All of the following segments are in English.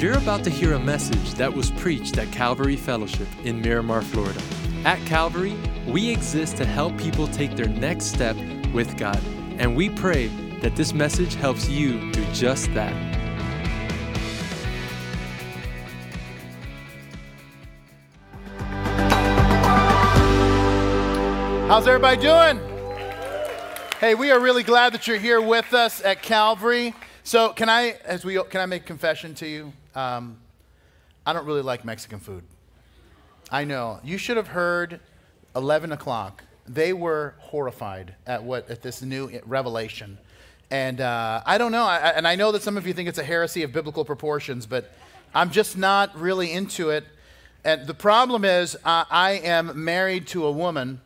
You're about to hear a message that was preached at Calvary Fellowship in Miramar, Florida. At Calvary, we exist to help people take their next step with God, and we pray that this message helps you do just that. How's everybody doing? Hey, we are really glad that you're here with us at Calvary. So, can I, as we, can I make confession to you? Um, I don't really like Mexican food. I know. You should have heard 11 o'clock. They were horrified at what at this new revelation, and uh, I don't know. I, and I know that some of you think it's a heresy of biblical proportions, but I'm just not really into it. And the problem is, uh, I am married to a woman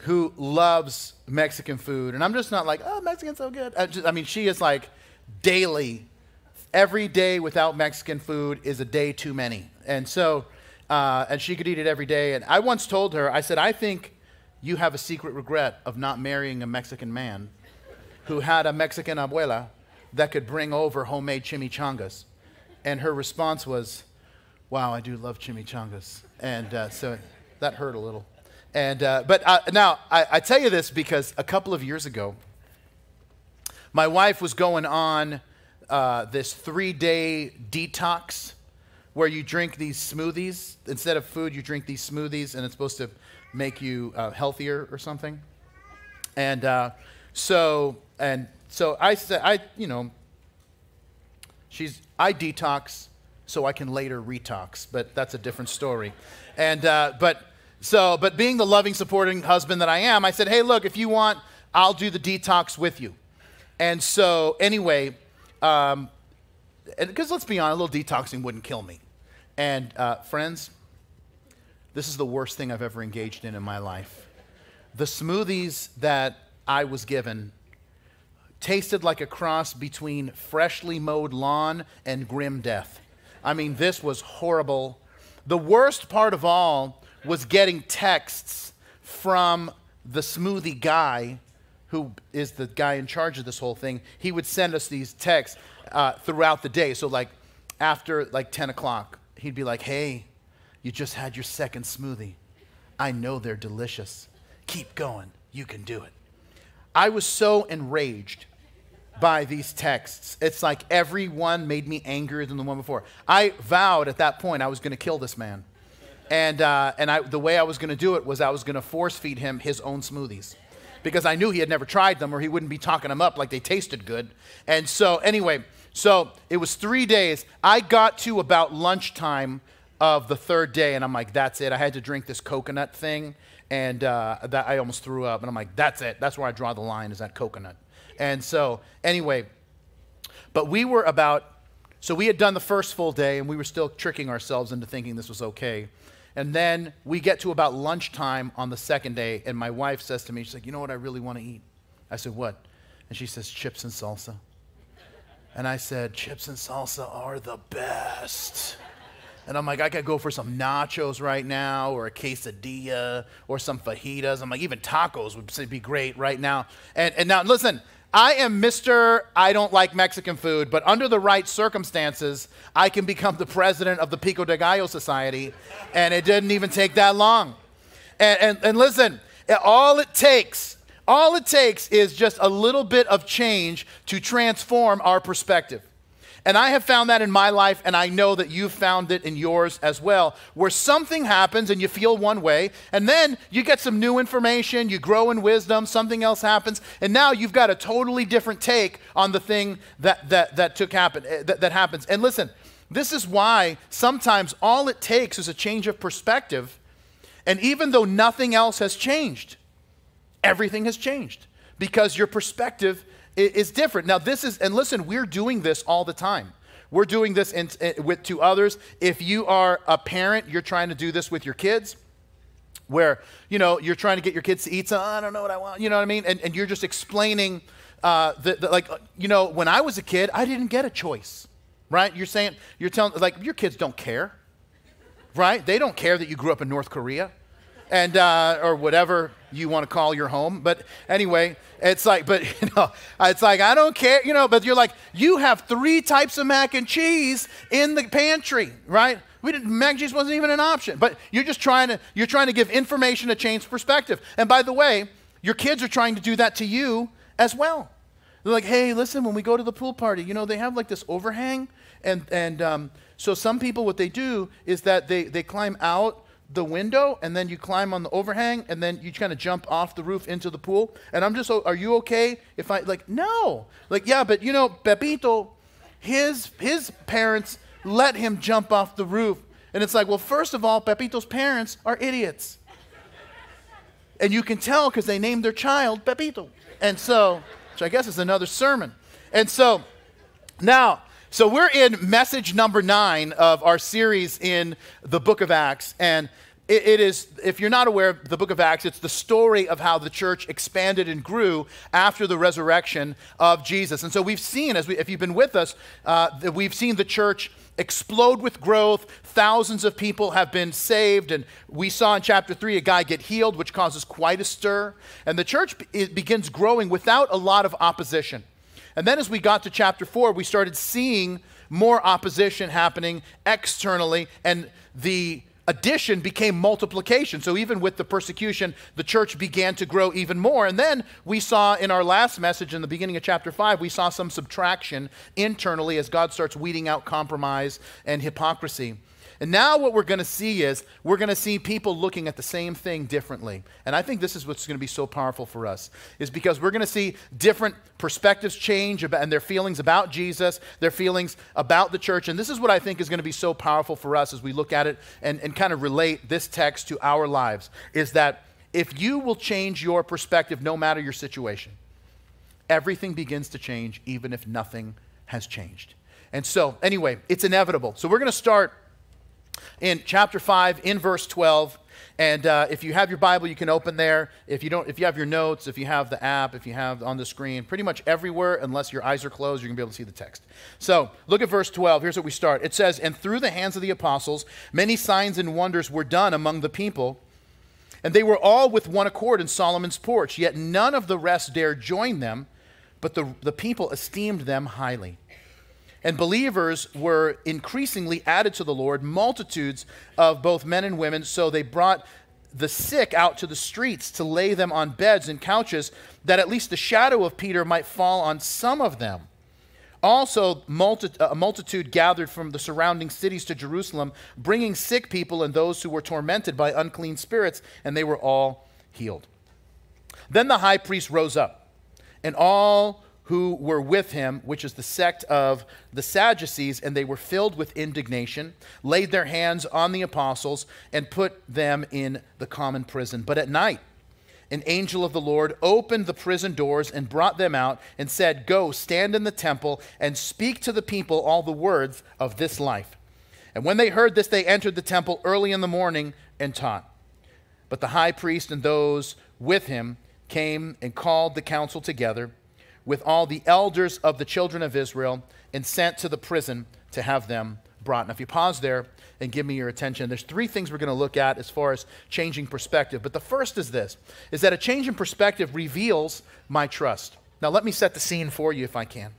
who loves Mexican food. And I'm just not like, oh, Mexican's so good. I, just, I, mean, she is like daily, every day without Mexican food is a day too many. And so, uh, and she could eat it every day. And I once told her, I said, I think you have a secret regret of not marrying a Mexican man who had a Mexican abuela that could bring over homemade chimichangas. And her response was, wow, I do love chimichangas. And uh, so that hurt a little. And, uh, but uh, now, I, I, tell you this because a couple of years ago, my wife was going on uh, this three day detox where you drink these smoothies. Instead of food, you drink these smoothies, and it's supposed to make you uh, healthier or something. And uh, so, and so I said, I, you know, she's, I detox so I can later retox, but that's a different story. And, uh, but, so, but being the loving, supporting husband that I am, I said, hey, look, if you want, I'll do the detox with you. And so, anyway, um, because let's be honest, a little detoxing wouldn't kill me. And uh, friends, this is the worst thing I've ever engaged in in my life. The smoothies that I was given tasted like a cross between freshly mowed lawn and grim death. I mean, this was horrible. The worst part of all was getting texts from the smoothie guy who is the guy in charge of this whole thing he would send us these texts uh, throughout the day. So like after like 10 o'clock he'd be like hey you just had your second smoothie. I know they're delicious. Keep going. You can do it. I was so enraged by these texts. It's like every one made me angrier than the one before. I vowed at that point i was going to kill this man. And, uh, and I, the way I was going to do it was I was going to force feed him his own smoothies because I knew he had never tried them or he wouldn't be talking them up like they tasted good. And so, anyway, so it was three days. I got to about lunchtime of the third day, and I'm like, that's it. I had to drink this coconut thing, and uh, that I almost threw up. And I'm like, that's it. That's where I draw the line is that coconut. And so, anyway, but we were about, so we had done the first full day, and we were still tricking ourselves into thinking this was okay. And then we get to about lunchtime on the second day, and my wife says to me, She's like, You know what I really want to eat? I said, What? And she says, Chips and salsa. And I said, Chips and salsa are the best. And I'm like, I could go for some nachos right now, or a quesadilla, or some fajitas. I'm like, even tacos would be great right now. And, and now, listen, I am Mr. I don't like Mexican food, but under the right circumstances, I can become the president of the Pico de Gallo Society, and it didn't even take that long. And, and, and listen, all it takes, all it takes is just a little bit of change to transform our perspective. And I have found that in my life, and I know that you've found it in yours as well, where something happens and you feel one way, and then you get some new information, you grow in wisdom, something else happens, and now you've got a totally different take on the thing that, that, that took happen, eh, that, that happens. And listen, this is why sometimes all it takes is a change of perspective, and even though nothing else has changed, everything has changed because your perspective is different. Now, this is, and listen, we're doing this all the time. We're doing this in, in, with to others. If you are a parent, you're trying to do this with your kids, where you know you're trying to get your kids to eat. So I don't know what I want. You know what I mean? And, and you're just explaining, uh, the, the, like you know, when I was a kid, I didn't get a choice, right? You're saying you're telling like your kids don't care, right? They don't care that you grew up in North Korea, and uh, or whatever you want to call your home. But anyway, it's like, but you know, it's like, I don't care, you know, but you're like, you have three types of mac and cheese in the pantry, right? We didn't, mac and cheese wasn't even an option. But you're just trying to, you're trying to give information to change perspective. And by the way, your kids are trying to do that to you as well. They're like, hey, listen, when we go to the pool party, you know, they have like this overhang. And, and um, so some people, what they do is that they, they climb out the window and then you climb on the overhang and then you kind of jump off the roof into the pool. And I'm just, are you okay if I, like, no. Like, yeah, but you know, Pepito, his, his parents let him jump off the roof. And it's like, well, first of all, Pepito's parents are idiots. And you can tell because they named their child Pepito. And so, which I guess is another sermon. And so, now, so we're in message number nine of our series in the book of Acts. And it, it is, if you're not aware of the book of Acts, it's the story of how the church expanded and grew after the resurrection of Jesus. And so we've seen, as we, if you've been with us, uh, we've seen the church explode with growth. Thousands of people have been saved. And we saw in chapter 3 a guy get healed, which causes quite a stir. And the church begins growing without a lot of opposition. And then as we got to chapter 4, we started seeing more opposition happening externally. And the addition became multiplication. So even with the persecution, the church began to grow even more. And then we saw in our last message in the beginning of chapter 5, we saw some subtraction internally as God starts weeding out compromise and hypocrisy. And now what we're going to see is we're going to see people looking at the same thing differently. And I think this is what's going to be so powerful for us is because we're going to see different perspectives change about, and their feelings about Jesus, their feelings about the church. And this is what I think is going to be so powerful for us as we look at it and, and kind of relate this text to our lives is that if you will change your perspective no matter your situation, everything begins to change even if nothing has changed. And so, anyway, it's inevitable. So, we're going to start in chapter 5, in verse 12. And uh, if you have your Bible, you can open there. If you don't, if you have your notes, if you have the app, if you have on the screen, pretty much everywhere, unless your eyes are closed, you're gonna be able to see the text. So look at verse 12. Here's what we start. It says, "And through the hands of the apostles, many signs and wonders were done among the people." And they were all with one accord in Solomon's porch, yet none of the rest dared join them, but the, the people esteemed them highly. And believers were increasingly added to the Lord, multitudes of both men and women. So they brought the sick out to the streets to lay them on beds and couches, that at least the shadow of Peter might fall on some of them. Also, multi- uh, a multitude gathered from the surrounding cities to Jerusalem, bringing sick people and those who were tormented by unclean spirits, and they were all healed. Then the high priest rose up, and all who were with him, which is the sect of the Sadducees, and they were filled with indignation, laid their hands on the apostles, and put them in the common prison. But at night, an angel of the Lord opened the prison doors and brought them out and said, Go, stand in the temple and speak to the people all the words of this life. And when they heard this, they entered the temple early in the morning and taught. But the high priest and those with him came and called the council together with all the elders of the children of Israel and sent to the prison to have them brought. Now, if you pause there and give me your attention, there's three things we're going to look at as far as changing perspective. But the first is this is that a change in perspective reveals my trust. Now, let me set the scene for you if I can.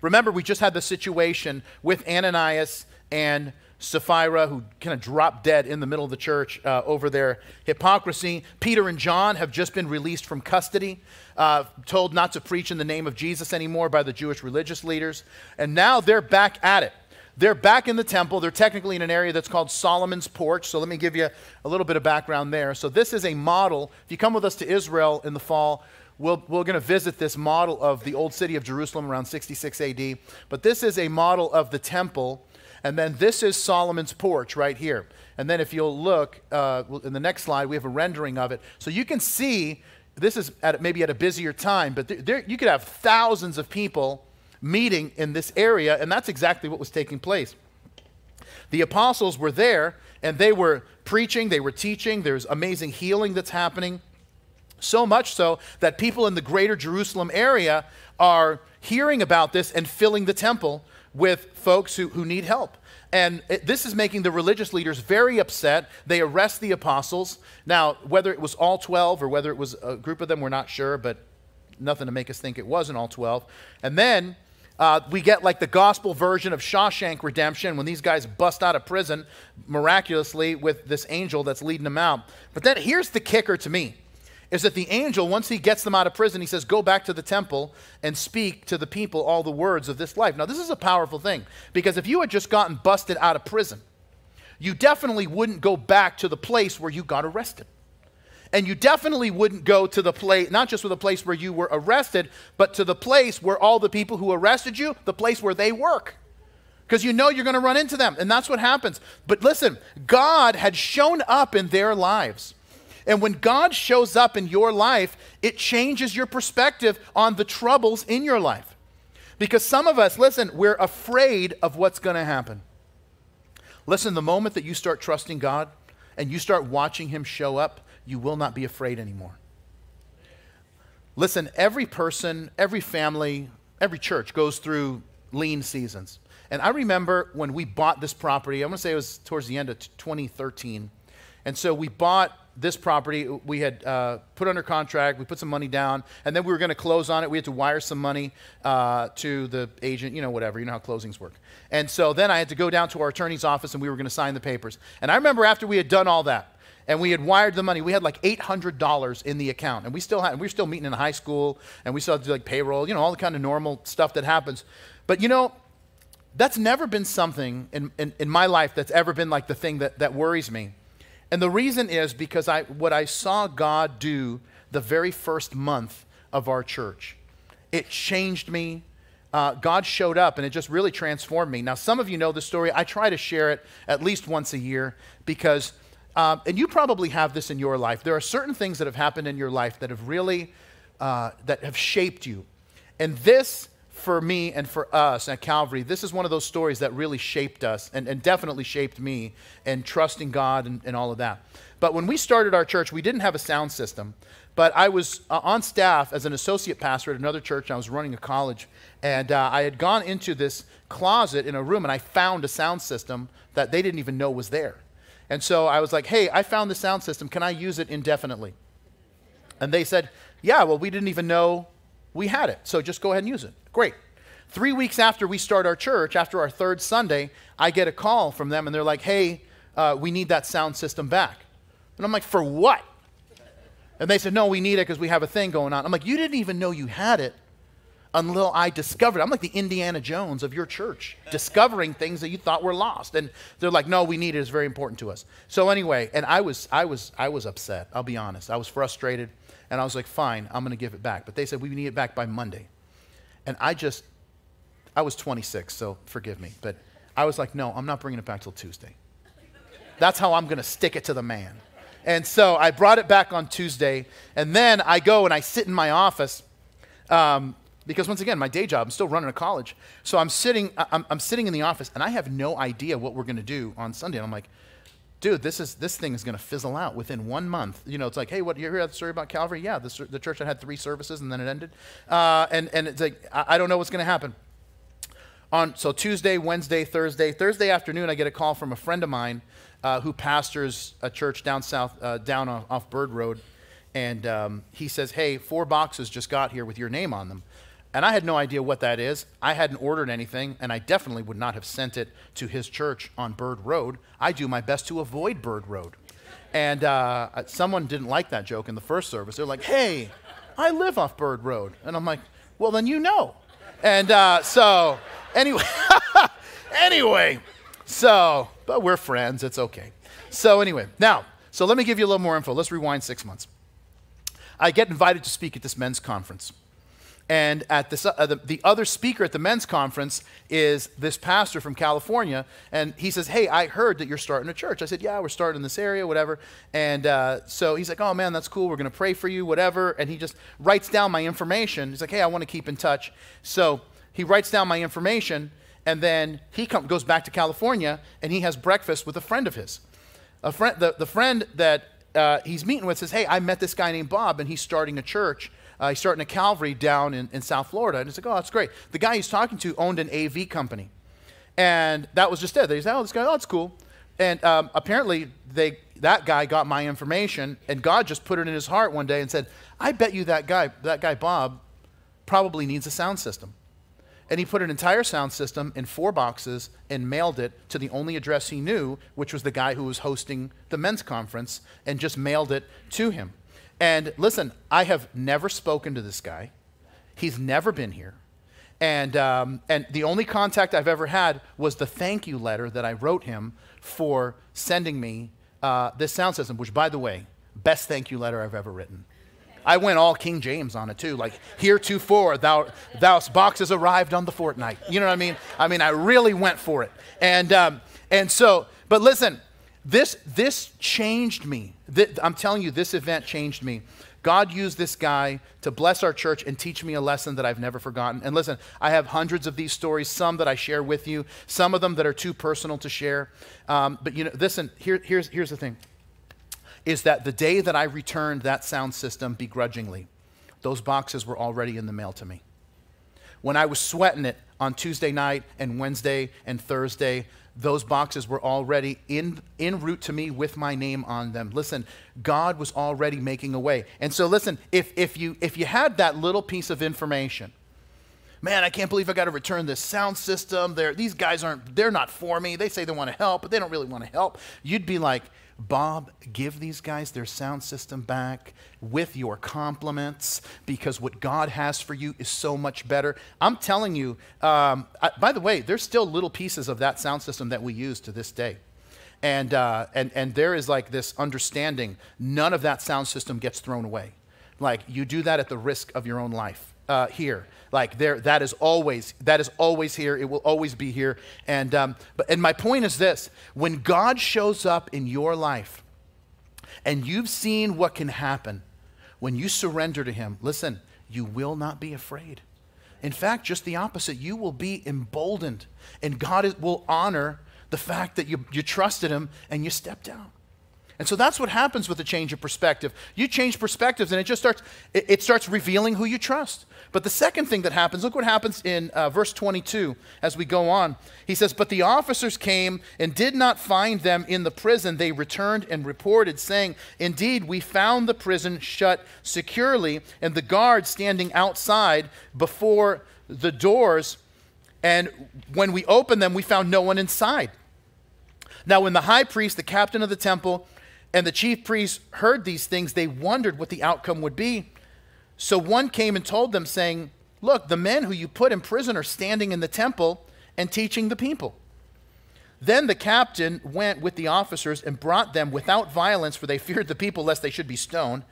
Remember, we just had the situation with Ananias and Sapphira, who kind of dropped dead in the middle of the church uh, over their hypocrisy. Peter and John have just been released from custody, uh, told not to preach in the name of Jesus anymore by the Jewish religious leaders. And now they're back at it. They're back in the temple. They're technically in an area that's called Solomon's Porch. So let me give you a little bit of background there. So this is a model. If you come with us to Israel in the fall, We'll, we're going to visit this model of the old city of Jerusalem around 66 AD. But this is a model of the temple and then this is Solomon's porch right here. And then if you'll look uh, in the next slide, we have a rendering of it. So you can see this is at, maybe at a busier time, but there, you could have thousands of people meeting in this area, and that's exactly what was taking place. The apostles were there, and they were preaching, they were teaching, there's amazing healing that's happening. So much so that people in the greater Jerusalem area are hearing about this and filling the temple with folks who, who need help. And it, this is making the religious leaders very upset. They arrest the apostles. Now, whether it was all 12 or whether it was a group of them, we're not sure, but nothing to make us think it wasn't all 12. And then uh, we get like the gospel version of Shawshank Redemption when these guys bust out of prison miraculously with this angel that's leading them out. But then here's the kicker to me is that the angel, once he gets them out of prison, he says, Go back to the temple and speak to the people all the words of this life. Now, this is a powerful thing because if you had just gotten busted out of prison, you definitely wouldn't go back to the place where you got arrested. And you definitely wouldn't go to the place, not just to the place where you were arrested, but to the place where all the people who arrested you, the place where they work. Because you know you're going to run into them. And that's what happens. But listen, God had shown up in their lives. And when God shows up in your life, it changes your perspective on the troubles in your life. Because some of us, listen, we're afraid of what's going to happen. Listen, the moment that you start trusting God and you start watching Him show up, you will not be afraid anymore. Listen, every person, every family, every church goes through lean seasons. And I remember when we bought this property, I'm going to say it was towards the end of 2013. And so we bought this property we had uh, put under contract. We put some money down, and then we were going to close on it. We had to wire some money uh, to the agent, you know, whatever. You know how closings work. And so then I had to go down to our attorney's office, and we were going to sign the papers. And I remember after we had done all that, and we had wired the money. We had like $800 in the account, and we still had. We were still meeting in high school, and we still had to do like payroll, you know, all the kind of normal stuff that happens. But you know, that's never been something in, in, in my life that's ever been like the thing that, that worries me. And the reason is because I, what I saw God do the very first month of our church, it changed me. Uh, God showed up and it just really transformed me. Now, some of you know the story. I try to share it at least once a year because, um, and you probably have this in your life. There are certain things that have happened in your life that have really, uh, that have shaped you. And this for me and for us at Calvary, this is one of those stories that really shaped us and, and definitely shaped me and trusting God and, and, all of that. But when we started our church, we didn't have a sound system. But I was uh, on staff as an associate pastor at another church. And I was running a college. And uh, I had gone into this closet in a room and I found a sound system that they didn't even know was there. And so I was like, hey, I found the sound system. Can I use it indefinitely? And they said, yeah, well, we didn't even know we had it. So just go ahead and use it. Great. Three weeks after we start our church, after our third Sunday, I get a call from them and they're like, hey, uh, we need that sound system back. And I'm like, for what? And they said, no, we need it because we have a thing going on. I'm like, you didn't even know you had it until I discovered. It. I'm like the Indiana Jones of your church, discovering things that you thought were lost. And they're like, no, we need it. It's very important to us. So anyway, and I was, I was, I was upset. I'll be honest. I was frustrated. And I was like, fine, I'm going to give it back. But they said, we need it back by Monday. And I just, I was 26, so forgive me. But I was like, no, I'm not bringing it back till Tuesday. That's how I'm going to stick it to the man. And so I brought it back on Tuesday. And then I go and I sit in my office. Um, because once again, my day job, I'm still running a college. So I'm sitting, I'm, I'm sitting in the office and I have no idea what we're going to do on Sunday. And I'm like, dude, this is this thing is going to fizzle out within one month. You know, it's like, hey, what you hear that story about Calvary? Yeah, the, the church that had three services and then it ended, uh, and and it's like I, I don't know what's going to happen. On so Tuesday, Wednesday, Thursday, Thursday afternoon, I get a call from a friend of mine uh, who pastors a church down south, uh, down off, Bird Road, and um, he says, hey, four boxes just got here with your name on them. And I had no idea what that is. I hadn't ordered anything, and I definitely would not have sent it to his church on Bird Road. I do my best to avoid Bird Road. And uh, someone didn't like that joke in the first service. They're like, hey, I live off Bird Road. And I'm like, well, then you know. And uh, so, anyway, anyway, so, but we're friends. It's okay. So, anyway, now, so let me give you a little more info. Let's rewind six months. I get invited to speak at this men's conference. And at this, uh, the, the, other speaker at the men's conference is this pastor from California. And he says, Hey, I heard that you're starting a church. I said, Yeah, we're starting in this area, whatever. And uh, so he's like, Oh, man, that's cool. We're going to pray for you, whatever. And he just writes down my information. He's like, Hey, I want to keep in touch. So he writes down my information. And then he come, goes back to California and he has breakfast with a friend of his. A friend, the, the friend that uh, he's meeting with says, Hey, I met this guy named Bob, and he's starting a church uh, he's starting a Calvary down in, in South Florida. And he's like, oh, that's great. The guy he's talking to owned an AV company. And that was just it. They said, oh, this guy, oh, it's cool. And um, apparently, they, that guy got my information, and God just put it in his heart one day and said, I bet you that guy, that guy Bob, probably needs a sound system. And he put an entire sound system in four boxes and mailed it to the only address he knew, which was the guy who was hosting the men's conference, and just mailed it to him. And listen, I have never spoken to this guy. He's never been here. And, um, and the only contact I've ever had was the thank you letter that I wrote him for sending me uh, this sound system, which, by the way, best thank you letter I've ever written. I went all King James on it too, like heretofore thou thou boxes arrived on the fortnight. You know what I mean? I mean, I really went for it, and um, and so, but listen, this this changed me. I'm telling you, this event changed me. God used this guy to bless our church and teach me a lesson that I've never forgotten. And listen, I have hundreds of these stories, some that I share with you, some of them that are too personal to share. Um, but you know, listen, here, here's, here's the thing is that the day that I returned that sound system begrudgingly, those boxes were already in the mail to me. When I was sweating it on Tuesday night and Wednesday and Thursday, those boxes were already in, en route to me with my name on them. Listen, God was already making a way. And so listen, if, if, you, if you had that little piece of information, man, I can't believe I got to return this sound system. These guys aren't, they're not for me. They say they want to help, but they don't really want to help. You'd be like, Bob, give these guys their sound system back with your compliments because what God has for you is so much better. I'm telling you, um, I, by the way, there's still little pieces of that sound system that we use to this day. And, uh, and, and there is like this understanding none of that sound system gets thrown away. Like you do that at the risk of your own life uh, here. Like there, that is always that is always here. It will always be here. And um, but and my point is this: when God shows up in your life, and you've seen what can happen when you surrender to Him, listen, you will not be afraid. In fact, just the opposite. You will be emboldened, and God is, will honor the fact that you, you trusted Him and you stepped out. And so that's what happens with a change of perspective. You change perspectives, and it just starts, it, it starts revealing who you trust. But the second thing that happens, look what happens in uh, verse 22 as we go on. He says, But the officers came and did not find them in the prison. They returned and reported, saying, Indeed, we found the prison shut securely, and the guards standing outside before the doors. And when we opened them, we found no one inside. Now, when the high priest, the captain of the temple, and the chief priests heard these things, they wondered what the outcome would be. So one came and told them, saying, Look, the men who you put in prison are standing in the temple and teaching the people. Then the captain went with the officers and brought them without violence, for they feared the people lest they should be stoned.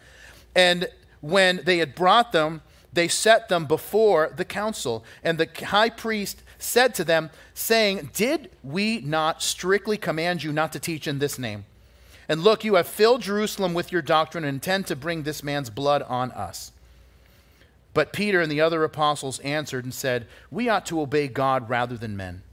And when they had brought them, they set them before the council. And the high priest said to them, saying, Did we not strictly command you not to teach in this name? And look, you have filled Jerusalem with your doctrine and intend to bring this man's blood on us. But Peter and the other apostles answered and said, We ought to obey God rather than men.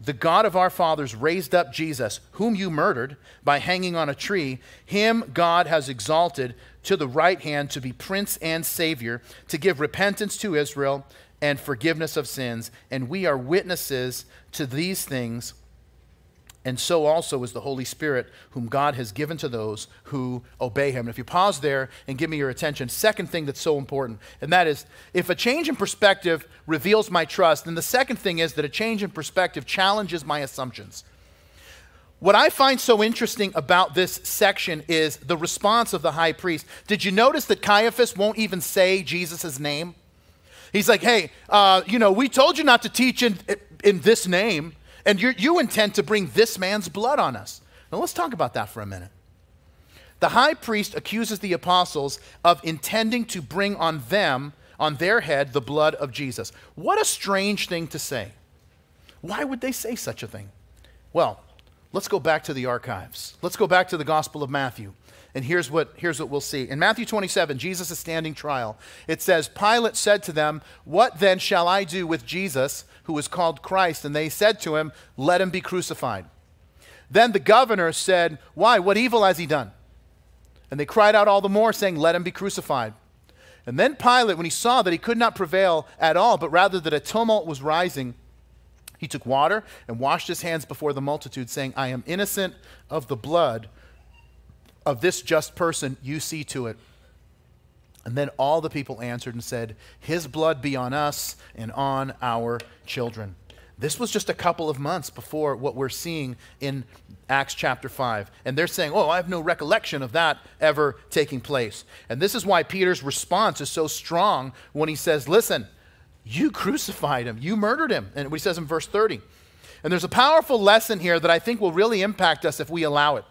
The God of our fathers raised up Jesus, whom you murdered by hanging on a tree. Him God has exalted to the right hand to be prince and savior, to give repentance to Israel and forgiveness of sins. And we are witnesses to these things and so also is the Holy Spirit, whom God has given to those who obey him. And if you pause there and give me your attention, second thing that's so important, and that is if a change in perspective reveals my trust, then the second thing is that a change in perspective challenges my assumptions. What I find so interesting about this section is the response of the high priest. Did you notice that Caiaphas won't even say Jesus' name? He's like, hey, uh, you know, we told you not to teach in, in this name. And you intend to bring this man's blood on us. Now let's talk about that for a minute. The high priest accuses the apostles of intending to bring on them, on their head, the blood of Jesus. What a strange thing to say. Why would they say such a thing? Well, let's go back to the archives. Let's go back to the Gospel of Matthew. And here's what, here's what we'll see. In Matthew 27, Jesus is standing trial. It says, Pilate said to them, What then shall I do with Jesus, who is called Christ? And they said to him, Let him be crucified. Then the governor said, Why? What evil has he done? And they cried out all the more, saying, Let him be crucified. And then Pilate, when he saw that he could not prevail at all, but rather that a tumult was rising, He took water and washed his hands before the multitude, saying, I am innocent of the blood of this just person. You see to it. And then all the people answered and said, His blood be on us and on our children. This was just a couple of months before what we're seeing in Acts chapter 5. And they're saying, Oh, I have no recollection of that ever taking place. And this is why Peter's response is so strong when he says, Listen, you crucified him, you murdered him. And what he says in verse 30. And there's a powerful lesson here that I think will really impact us if we allow it.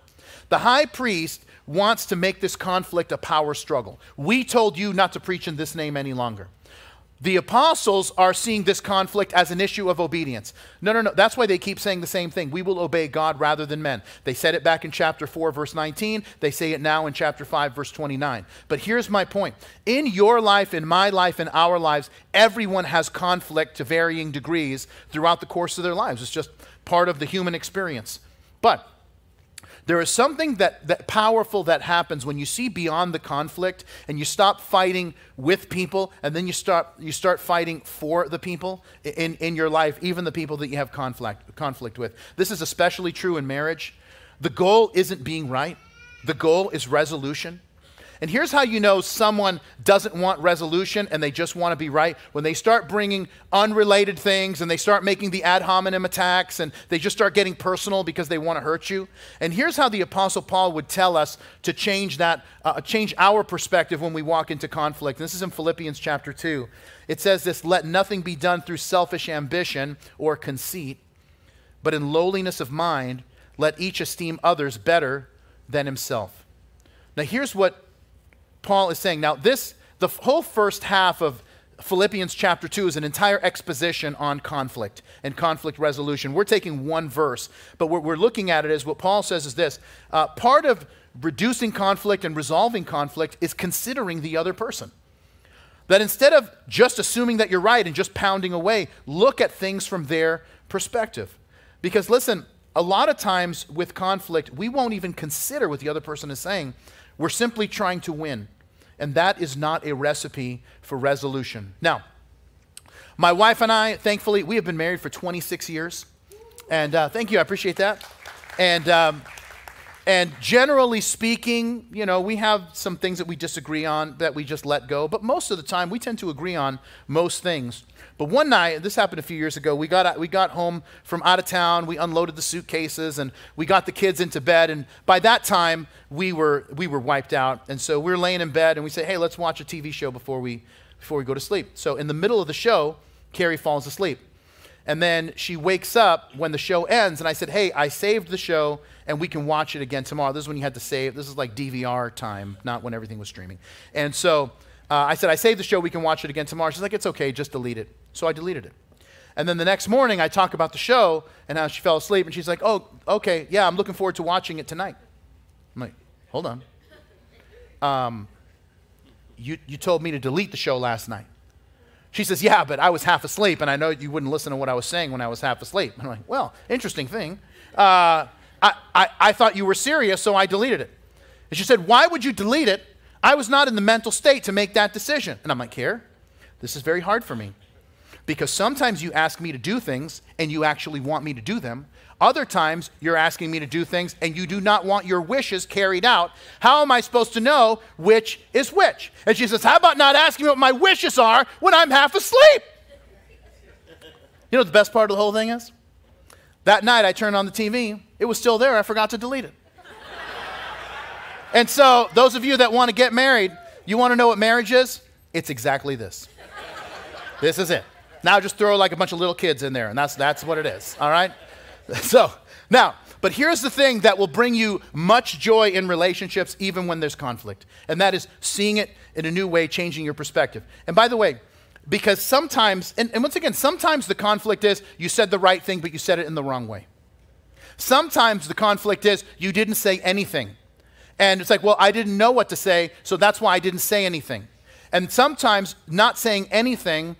The high priest wants to make this conflict a power struggle. We told you not to preach in this name any longer. The apostles are seeing this conflict as an issue of obedience. No, no, no. That's why they keep saying the same thing. We will obey God rather than men. They said it back in chapter 4, verse 19. They say it now in chapter 5, verse 29. But here's my point in your life, in my life, in our lives, everyone has conflict to varying degrees throughout the course of their lives. It's just part of the human experience. But there is something that, that powerful that happens when you see beyond the conflict and you stop fighting with people and then you start, you start fighting for the people in, in your life, even the people that you have conflict, conflict with. This is especially true in marriage. The goal isn't being right, the goal is resolution. And here's how you know someone doesn't want resolution and they just want to be right. When they start bringing unrelated things and they start making the ad hominem attacks and they just start getting personal because they want to hurt you. And here's how the Apostle Paul would tell us to change that, uh, change our perspective when we walk into conflict. And this is in Philippians chapter 2. It says this Let nothing be done through selfish ambition or conceit, but in lowliness of mind, let each esteem others better than himself. Now, here's what Paul is saying. Now, this, the whole first half of Philippians chapter 2 is an entire exposition on conflict and conflict resolution. We're taking one verse, but what we're looking at it is what Paul says is this uh, part of reducing conflict and resolving conflict is considering the other person. That instead of just assuming that you're right and just pounding away, look at things from their perspective. Because listen, a lot of times with conflict, we won't even consider what the other person is saying we're simply trying to win. And that is not a recipe for resolution. Now, my wife and I, thankfully, we have been married for 26 years. And uh, thank you, I appreciate that. And, um, and generally speaking, you know, we have some things that we disagree on that we just let go. But most of the time, we tend to agree on most things. But one night, this happened a few years ago, we got, we got home from out of town, we unloaded the suitcases, and we got the kids into bed. And by that time, we were, we were wiped out. And so we are laying in bed, and we say, hey, let's watch a TV show before we, before we go to sleep. So in the middle of the show, Carrie falls asleep. And then she wakes up when the show ends, and I said, hey, I saved the show, and we can watch it again tomorrow. This is when you had to save. This is like DVR time, not when everything was streaming. And so uh, I said, I saved the show. We can watch it again tomorrow. She's like, it's okay. Just delete it. So I deleted it. And then the next morning, I talk about the show and how she fell asleep. And she's like, oh, okay. Yeah, I'm looking forward to watching it tonight. I'm like, hold on. Um, you, you told me to delete the show last night. She says, yeah, but I was half asleep, and I know you wouldn't listen to what I was saying when I was half asleep. And I'm like, well, interesting thing. Uh, I, I, I thought you were serious, so I deleted it. And she said, why would you delete it I was not in the mental state to make that decision. And I'm like, here, this is very hard for me. Because sometimes you ask me to do things and you actually want me to do them. Other times you're asking me to do things and you do not want your wishes carried out. How am I supposed to know which is which? And she says, How about not asking me what my wishes are when I'm half asleep? You know what the best part of the whole thing is? That night I turned on the TV, it was still there, I forgot to delete it. And so, those of you that want to get married, you want to know what marriage is? It's exactly this. This is it. Now just throw like a bunch of little kids in there, and that's, that's what it is, all right? So, now, but here's the thing that will bring you much joy in relationships, even when there's conflict, and that is seeing it in a new way, changing your perspective. And by the way, because sometimes, and, and once again, sometimes the conflict is you said the right thing, but you said it in the wrong way. Sometimes the conflict is you didn't say anything and it's like, well, I didn't know what to say, so that's why I didn't say anything. And sometimes not saying anything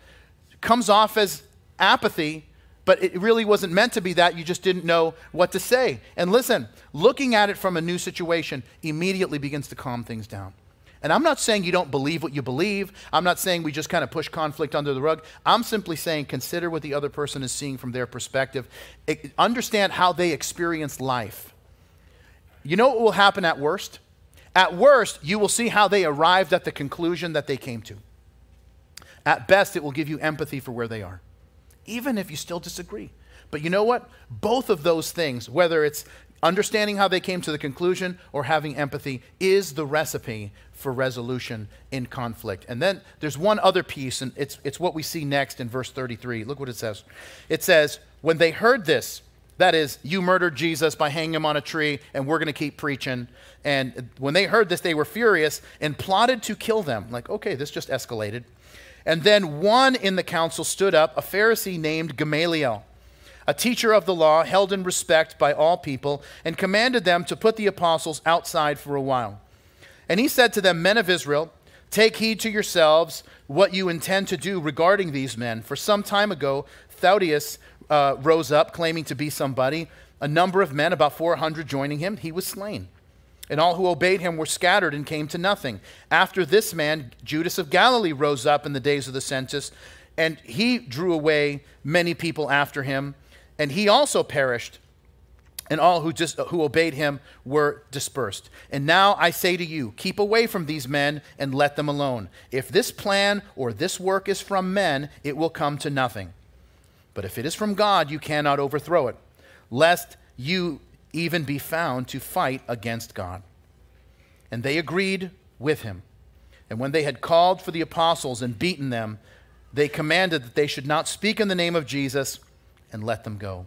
comes off as apathy, but it really wasn't meant to be that. You just didn't know what to say. And listen, looking at it from a new situation immediately begins to calm things down. And I'm not saying you don't believe what you believe. I'm not saying we just kind of push conflict under the rug. I'm simply saying consider what the other person is seeing from their perspective. Understand how they experience life. You know what will happen at worst? At worst, you will see how they arrived at the conclusion that they came to. At best, it will give you empathy for where they are, even if you still disagree. But you know what? Both of those things, whether it's understanding how they came to the conclusion or having empathy, is the recipe for resolution in conflict. And then there's one other piece, and it's, it's what we see next in verse 33. Look what it says. It says, When they heard this, that is, you murdered Jesus by hanging him on a tree, and we're going to keep preaching. And when they heard this, they were furious and plotted to kill them. Like, okay, this just escalated. And then one in the council stood up, a Pharisee named Gamaliel, a teacher of the law, held in respect by all people, and commanded them to put the apostles outside for a while. And he said to them, Men of Israel, take heed to yourselves what you intend to do regarding these men. For some time ago, Theudas uh, rose up, claiming to be somebody. A number of men, about 400, joining him, he was slain and all who obeyed him were scattered and came to nothing. After this man, Judas of Galilee rose up in the days of the census, and he drew away many people after him, and he also perished. And all who, just, who obeyed him were dispersed. And now I say to you, keep away from these men and let them alone. If this plan or this work is from men, it will come to nothing. But if it is from God, you cannot overthrow it, lest you even be found to fight against God. And they agreed with him. And when they had called for the apostles and beaten them, they commanded that they should not speak in the name of Jesus and let them go.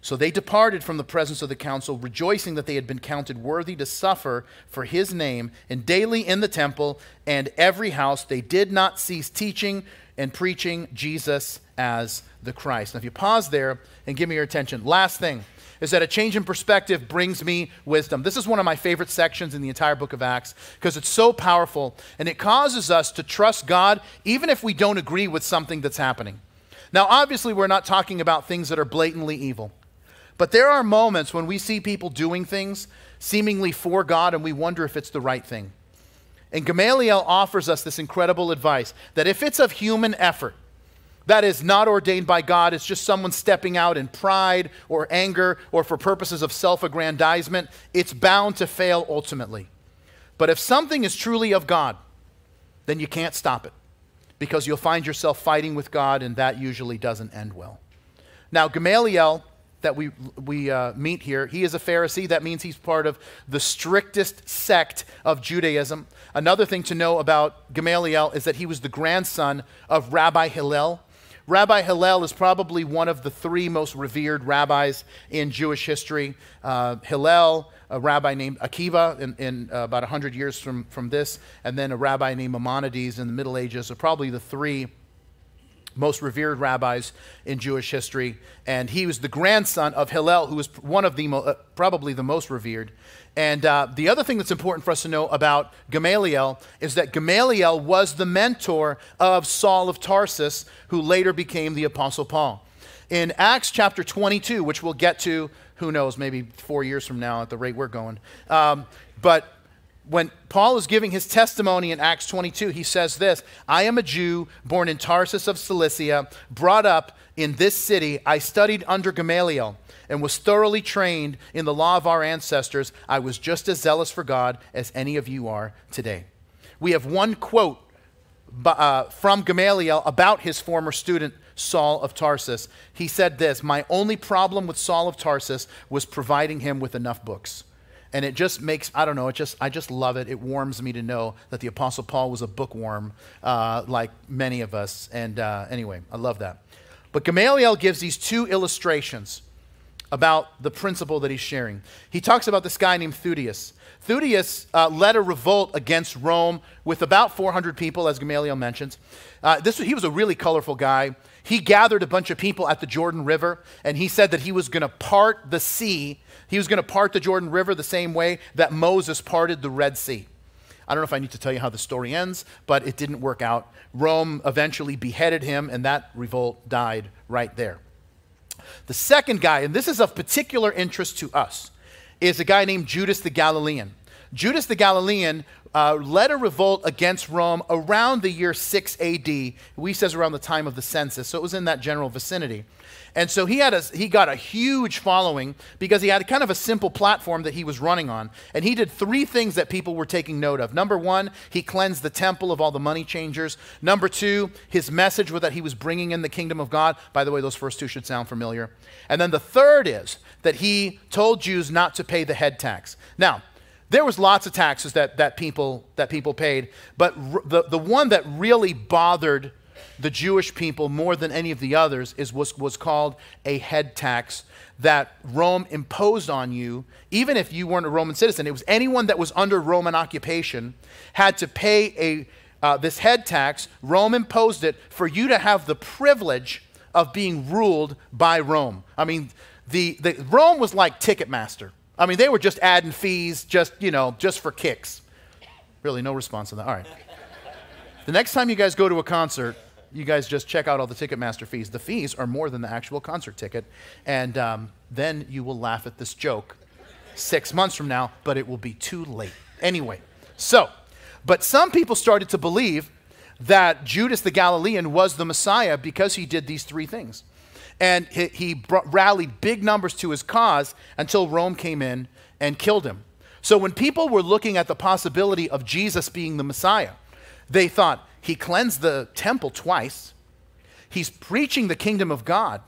So they departed from the presence of the council, rejoicing that they had been counted worthy to suffer for his name. And daily in the temple and every house they did not cease teaching and preaching Jesus as the Christ. Now, if you pause there and give me your attention, last thing is that a change in perspective brings me wisdom. This is one of my favorite sections in the entire book of Acts because it's so powerful and it causes us to trust God even if we don't agree with something that's happening. Now, obviously, we're not talking about things that are blatantly evil, but there are moments when we see people doing things seemingly for God and we wonder if it's the right thing. And Gamaliel offers us this incredible advice that if it's of human effort, that is not ordained by God. It's just someone stepping out in pride or anger or for purposes of self aggrandizement. It's bound to fail ultimately. But if something is truly of God, then you can't stop it because you'll find yourself fighting with God, and that usually doesn't end well. Now, Gamaliel, that we, we uh, meet here, he is a Pharisee. That means he's part of the strictest sect of Judaism. Another thing to know about Gamaliel is that he was the grandson of Rabbi Hillel. Rabbi Hillel is probably one of the three most revered rabbis in Jewish history. Uh, Hillel, a rabbi named Akiva in, in uh, about 100 years from, from this, and then a rabbi named Maimonides in the Middle Ages are probably the three most revered rabbis in Jewish history. And he was the grandson of Hillel, who was one of the, mo- uh, probably the most revered. And uh, the other thing that's important for us to know about Gamaliel is that Gamaliel was the mentor of Saul of Tarsus, who later became the Apostle Paul. In Acts chapter 22, which we'll get to, who knows, maybe four years from now at the rate we're going. Um, but when Paul is giving his testimony in Acts 22, he says this I am a Jew born in Tarsus of Cilicia, brought up in this city. I studied under Gamaliel and was thoroughly trained in the law of our ancestors, I was just as zealous for God as any of you are today. We have one quote uh, from Gamaliel about his former student, Saul of Tarsus. He said this My only problem with Saul of Tarsus was providing him with enough books. And it just makes, I don't know, it just, I just love it. It warms me to know that the Apostle Paul was a bookworm uh, like many of us. And uh, anyway, I love that. But Gamaliel gives these two illustrations about the principle that he's sharing. He talks about this guy named Theudas. Theudas uh, led a revolt against Rome with about 400 people, as Gamaliel mentions. Uh, this, he was a really colorful guy. He gathered a bunch of people at the Jordan River, and he said that he was going to part the sea. He was going to part the Jordan River the same way that Moses parted the Red Sea. I don't know if I need to tell you how the story ends, but it didn't work out. Rome eventually beheaded him, and that revolt died right there. The second guy, and this is of particular interest to us, is a guy named Judas the Galilean. Judas the Galilean uh, led a revolt against Rome around the year 6 AD. We says around the time of the census, so it was in that general vicinity. And so he, had a, he got a huge following because he had kind of a simple platform that he was running on. And he did three things that people were taking note of. Number one, he cleansed the temple of all the money changers. Number two, his message was that he was bringing in the kingdom of God. By the way, those first two should sound familiar. And then the third is that he told Jews not to pay the head tax. Now, there was lots of taxes that, that, people, that people paid, but r- the, the one that really bothered the Jewish people more than any of the others is was, was called a head tax that Rome imposed on you, even if you weren't a Roman citizen. It was anyone that was under Roman occupation had to pay a, uh, this head tax. Rome imposed it for you to have the privilege of being ruled by Rome. I mean, the, the, Rome was like Ticketmaster. I mean, they were just adding fees, just, you know, just for kicks. Really, no response on that. All right. The next time you guys go to a concert, you guys just check out all the Ticketmaster fees. The fees are more than the actual concert ticket. And um, then you will laugh at this joke six months from now, but it will be too late. Anyway, so, but some people started to believe that Judas the Galilean was the Messiah because he did these three things. And he, he rallied big numbers to his cause until Rome came in and killed him. So when people were looking at the possibility of Jesus being the Messiah, they thought, he cleansed the temple twice. He's preaching the kingdom of God.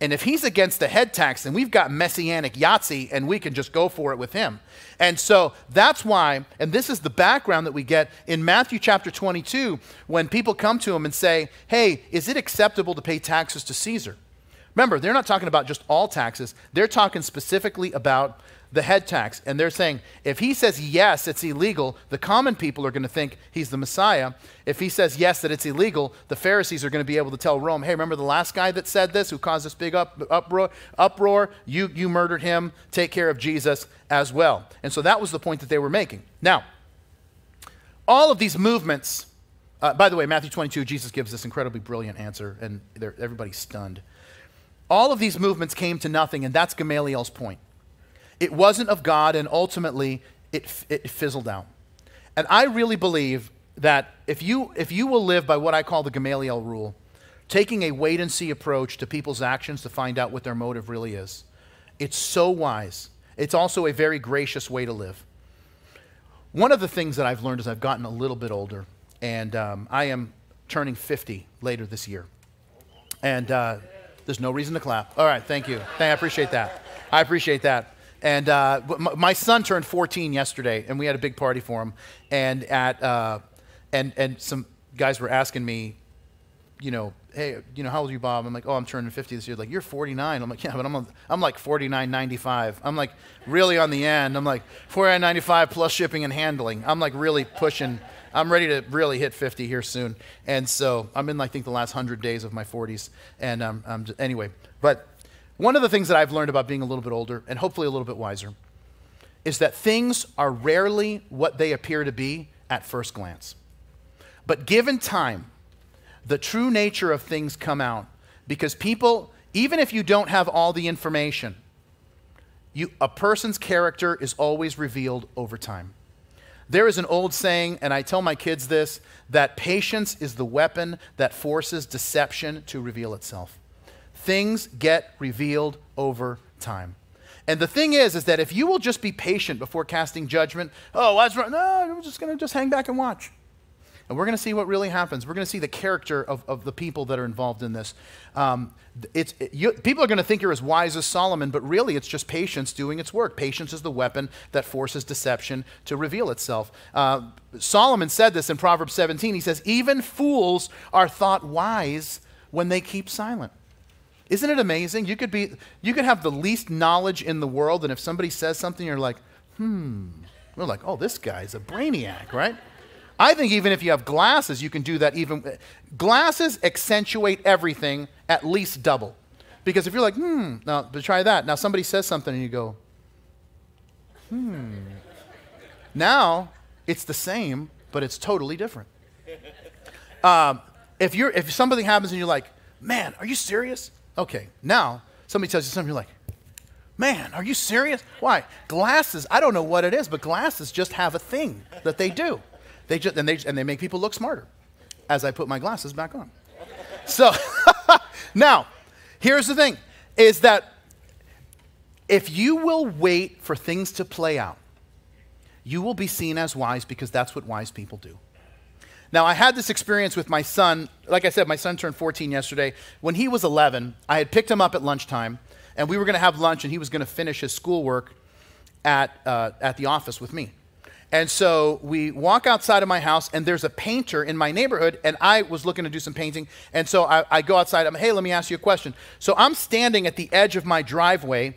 And if he's against the head tax, then we've got messianic Yahtzee and we can just go for it with him. And so that's why, and this is the background that we get in Matthew chapter 22 when people come to him and say, Hey, is it acceptable to pay taxes to Caesar? Remember, they're not talking about just all taxes, they're talking specifically about the head tax. And they're saying if he says yes, it's illegal, the common people are going to think he's the Messiah. If he says yes, that it's illegal, the Pharisees are going to be able to tell Rome, hey, remember the last guy that said this, who caused this big up, uproar? uproar? You, you murdered him. Take care of Jesus as well. And so that was the point that they were making. Now, all of these movements, uh, by the way, Matthew 22, Jesus gives this incredibly brilliant answer, and everybody's stunned. All of these movements came to nothing, and that's Gamaliel's point. It wasn't of God, and ultimately it, it fizzled out. And I really believe that if you, if you will live by what I call the Gamaliel rule, taking a wait and see approach to people's actions to find out what their motive really is, it's so wise. It's also a very gracious way to live. One of the things that I've learned as I've gotten a little bit older, and um, I am turning 50 later this year. And uh, there's no reason to clap. All right, thank you. I appreciate that. I appreciate that. And uh, my son turned 14 yesterday, and we had a big party for him. And at uh, and and some guys were asking me, you know, hey, you know, how old are you, Bob? I'm like, oh, I'm turning 50 this year. Like, you're 49. I'm like, yeah, but I'm, a, I'm like 49.95. I'm like really on the end. I'm like 49.95 plus shipping and handling. I'm like really pushing. I'm ready to really hit 50 here soon. And so I'm in, I think, the last 100 days of my 40s. And um, I'm just, anyway, but one of the things that I've learned about being a little bit older, and hopefully a little bit wiser, is that things are rarely what they appear to be at first glance. But given time, the true nature of things come out because people, even if you don't have all the information, you, a person's character is always revealed over time. There is an old saying, and I tell my kids this, that patience is the weapon that forces deception to reveal itself things get revealed over time. And the thing is, is that if you will just be patient before casting judgment, oh, what's wrong? No, I'm just going to just hang back and watch. And we're going to see what really happens. We're going to see the character of, of the people that are involved in this. Um, it's, it, you, people are going to think you're as wise as Solomon, but really it's just patience doing its work. Patience is the weapon that forces deception to reveal itself. Uh, Solomon said this in Proverbs 17. He says, Even fools are thought wise when they keep silent. Isn't it amazing? You could be you could have the least knowledge in the world, and if somebody says something, you're like, hmm. We're like, oh, this guy's a brainiac, right? I think even if you have glasses, you can do that even glasses accentuate everything at least double. Because if you're like, hmm, now to try that. Now somebody says something and you go, hmm. Now it's the same, but it's totally different. Um, if you're if something happens and you're like, man, are you serious? Okay, now somebody tells you something, you're like, Man, are you serious? Why? Glasses, I don't know what it is, but glasses just have a thing that they do. They just, and, they, and they make people look smarter as I put my glasses back on. So, now, here's the thing is that if you will wait for things to play out, you will be seen as wise because that's what wise people do. Now, I had this experience with my son. Like I said, my son turned 14 yesterday. When he was 11, I had picked him up at lunchtime, and we were going to have lunch, and he was going to finish his schoolwork at, uh, at the office with me. And so we walk outside of my house, and there's a painter in my neighborhood, and I was looking to do some painting. And so I, I go outside. I'm, hey, let me ask you a question. So I'm standing at the edge of my driveway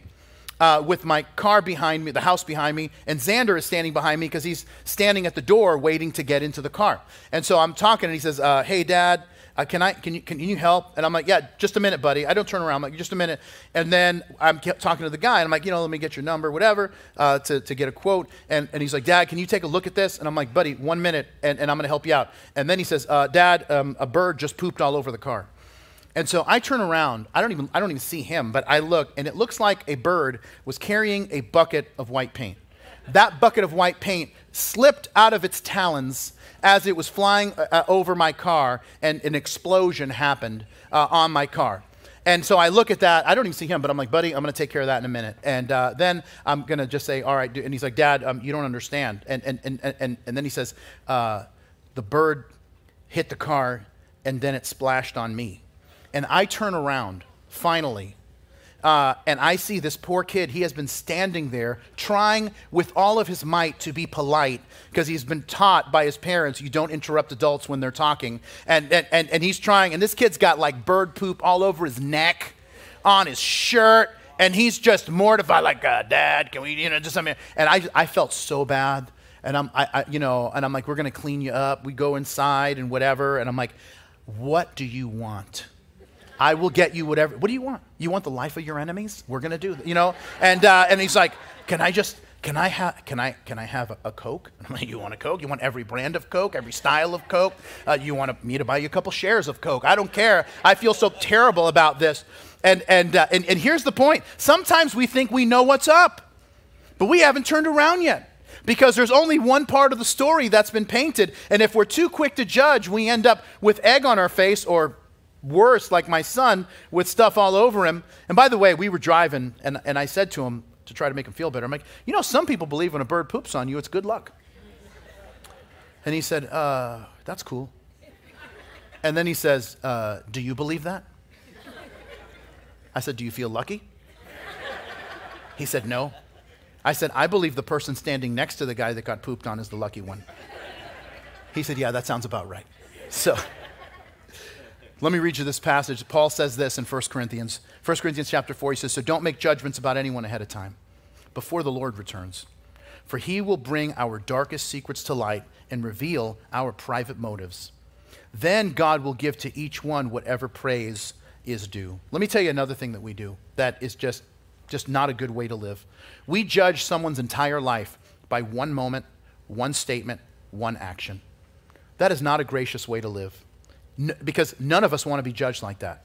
uh, with my car behind me, the house behind me, and Xander is standing behind me because he's standing at the door waiting to get into the car. And so I'm talking, and he says, uh, "Hey, Dad." Uh, can I? Can you? Can you help? And I'm like, yeah, just a minute, buddy. I don't turn around. I'm like, just a minute. And then I'm talking to the guy, and I'm like, you know, let me get your number, whatever, uh, to, to get a quote. And, and he's like, Dad, can you take a look at this? And I'm like, buddy, one minute, and, and I'm going to help you out. And then he says, uh, Dad, um, a bird just pooped all over the car. And so I turn around. I don't even I don't even see him, but I look and it looks like a bird was carrying a bucket of white paint. That bucket of white paint slipped out of its talons as it was flying uh, uh, over my car and an explosion happened uh, on my car. And so I look at that. I don't even see him, but I'm like, buddy, I'm going to take care of that in a minute. And uh, then I'm going to just say, all right. And he's like, Dad, um, you don't understand. And, and, and, and, and then he says, uh, the bird hit the car and then it splashed on me. And I turn around, finally, uh, and I see this poor kid. He has been standing there trying with all of his might to be polite because he's been taught by his parents you don't interrupt adults when they're talking. And, and, and, and he's trying, and this kid's got like bird poop all over his neck, on his shirt, and he's just mortified, like, uh, Dad, can we, you know, just something. And I, I felt so bad. And I'm, I, I you know, and I'm like, we're going to clean you up. We go inside and whatever. And I'm like, what do you want? I will get you whatever. What do you want? You want the life of your enemies? We're gonna do, you know. And uh, and he's like, can I just can I have can I can I have a, a Coke? Like, you want a Coke? You want every brand of Coke, every style of Coke? Uh, you want me to buy you a couple shares of Coke? I don't care. I feel so terrible about this. And and uh, and, and here's the point. Sometimes we think we know what's up, but we haven't turned around yet because there's only one part of the story that's been painted. And if we're too quick to judge, we end up with egg on our face or worse, like my son, with stuff all over him. And by the way, we were driving, and, and I said to him to try to make him feel better, I'm like, you know, some people believe when a bird poops on you, it's good luck. And he said, uh, that's cool. And then he says, uh, do you believe that? I said, do you feel lucky? He said, no. I said, I believe the person standing next to the guy that got pooped on is the lucky one. He said, yeah, that sounds about right. So. Let me read you this passage. Paul says this in 1 Corinthians. 1 Corinthians chapter 4, he says, So don't make judgments about anyone ahead of time, before the Lord returns. For he will bring our darkest secrets to light and reveal our private motives. Then God will give to each one whatever praise is due. Let me tell you another thing that we do that is just, just not a good way to live. We judge someone's entire life by one moment, one statement, one action. That is not a gracious way to live n- because none of us want to be judged like that.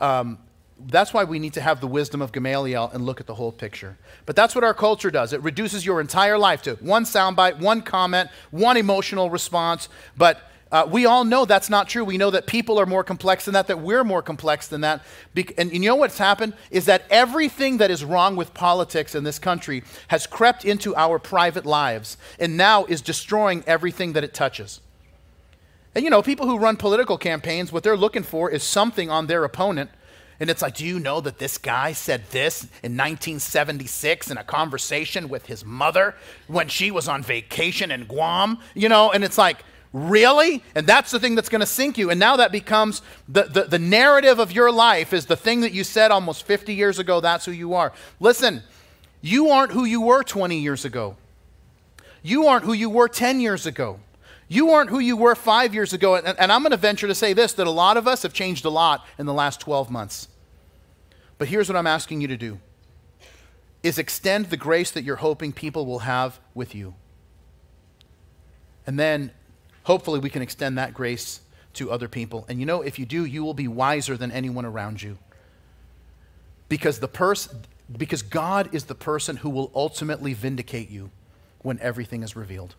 Um, that's why we need to have the wisdom of Gamaliel and look at the whole picture. But that's what our culture does. It reduces your entire life to one soundbite, one comment, one emotional response. But uh, we all know that's not true. We know that people are more complex than that, that we're more complex than that. Be- and you know what's happened? Is that everything that is wrong with politics in this country has crept into our private lives and now is destroying everything that it touches. And you know, people who run political campaigns, what they're looking for is something on their opponent. And it's like, do you know that this guy said this in 1976 in a conversation with his mother when she was on vacation in Guam? You know, and it's like, really? And that's the thing that's going to sink you. And now that becomes the, the, the narrative of your life is the thing that you said almost 50 years ago, that's who you are. Listen, you aren't who you were 20 years ago. You aren't who you were 10 years ago. You aren't who you were five years ago. And, and I'm going to venture to say this that a lot of us have changed a lot in the last 12 months. But here's what I'm asking you to do is extend the grace that you're hoping people will have with you. And then hopefully we can extend that grace to other people. And you know, if you do, you will be wiser than anyone around you. Because the person, because God is the person who will ultimately vindicate you when everything is revealed.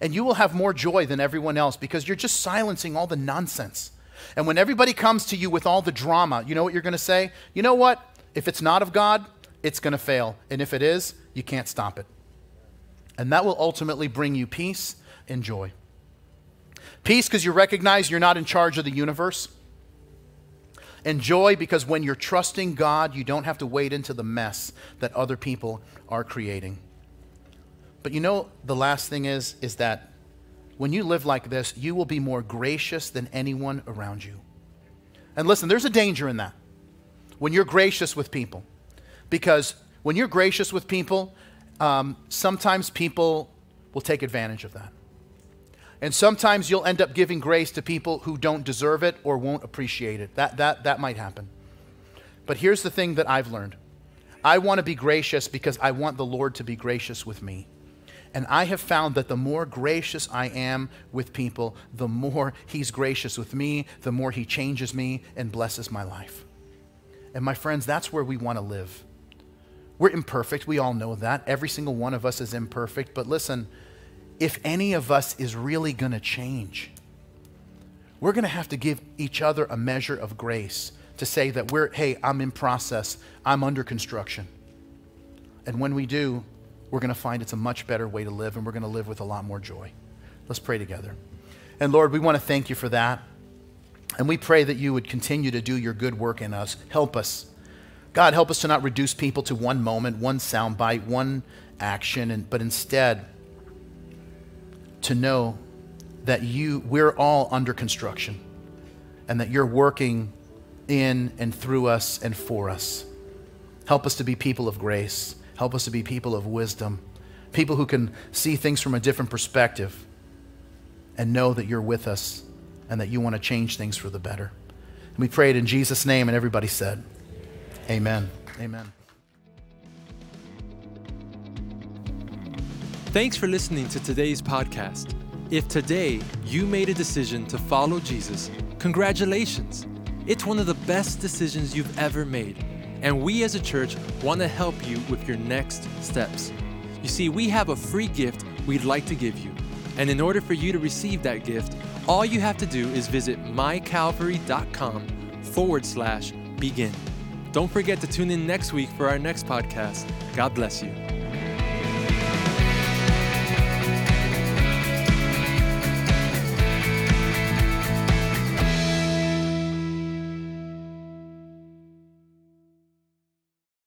And you will have more joy than everyone else because you're just silencing all the nonsense. And when everybody comes to you with all the drama, you know what you're going to say? You know what? If it's not of God, it's going to fail. And if it is, you can't stop it. And that will ultimately bring you peace and joy. Peace because you recognize you're not in charge of the universe. And joy because when you're trusting God, you don't have to wade into the mess that other people are creating. But you know, the last thing is, is that when you live like this, you will be more gracious than anyone around you. And listen, there's a danger in that. When you're gracious with people, because when you're gracious with people, um, sometimes people will take advantage of that. And sometimes you'll end up giving grace to people who don't deserve it or won't appreciate it. That, that, that might happen. But here's the thing that I've learned I want to be gracious because I want the Lord to be gracious with me. And I have found that the more gracious I am with people, the more He's gracious with me, the more He changes me and blesses my life. And my friends, that's where we want to live. We're imperfect. We all know that. Every single one of us is imperfect. But listen, if any of us is really going to change, we're going to have to give each other a measure of grace to say that we're, hey, I'm in process, I'm under construction. And when we do, we're going to find it's a much better way to live and we're going to live with a lot more joy. Let's pray together. And Lord, we want to thank you for that. And we pray that you would continue to do your good work in us. Help us. God, help us to not reduce people to one moment, one soundbite, one action, and, but instead, to know that you we're all under construction and that you're working in and through us and for us. Help us to be people of grace. Help us to be people of wisdom, people who can see things from a different perspective and know that you're with us and that you want to change things for the better. And we pray it in Jesus' name, and everybody said, Amen. Amen. Thanks for listening to today's podcast. If today you made a decision to follow Jesus, congratulations. It's one of the best decisions you've ever made, and we as a church want to help you with your next steps. You see, we have a free gift we'd like to give you, and in order for you to receive that gift, all you have to do is visit mycalvary.com forward slash begin. Don't forget to tune in next week for our next podcast. God bless you.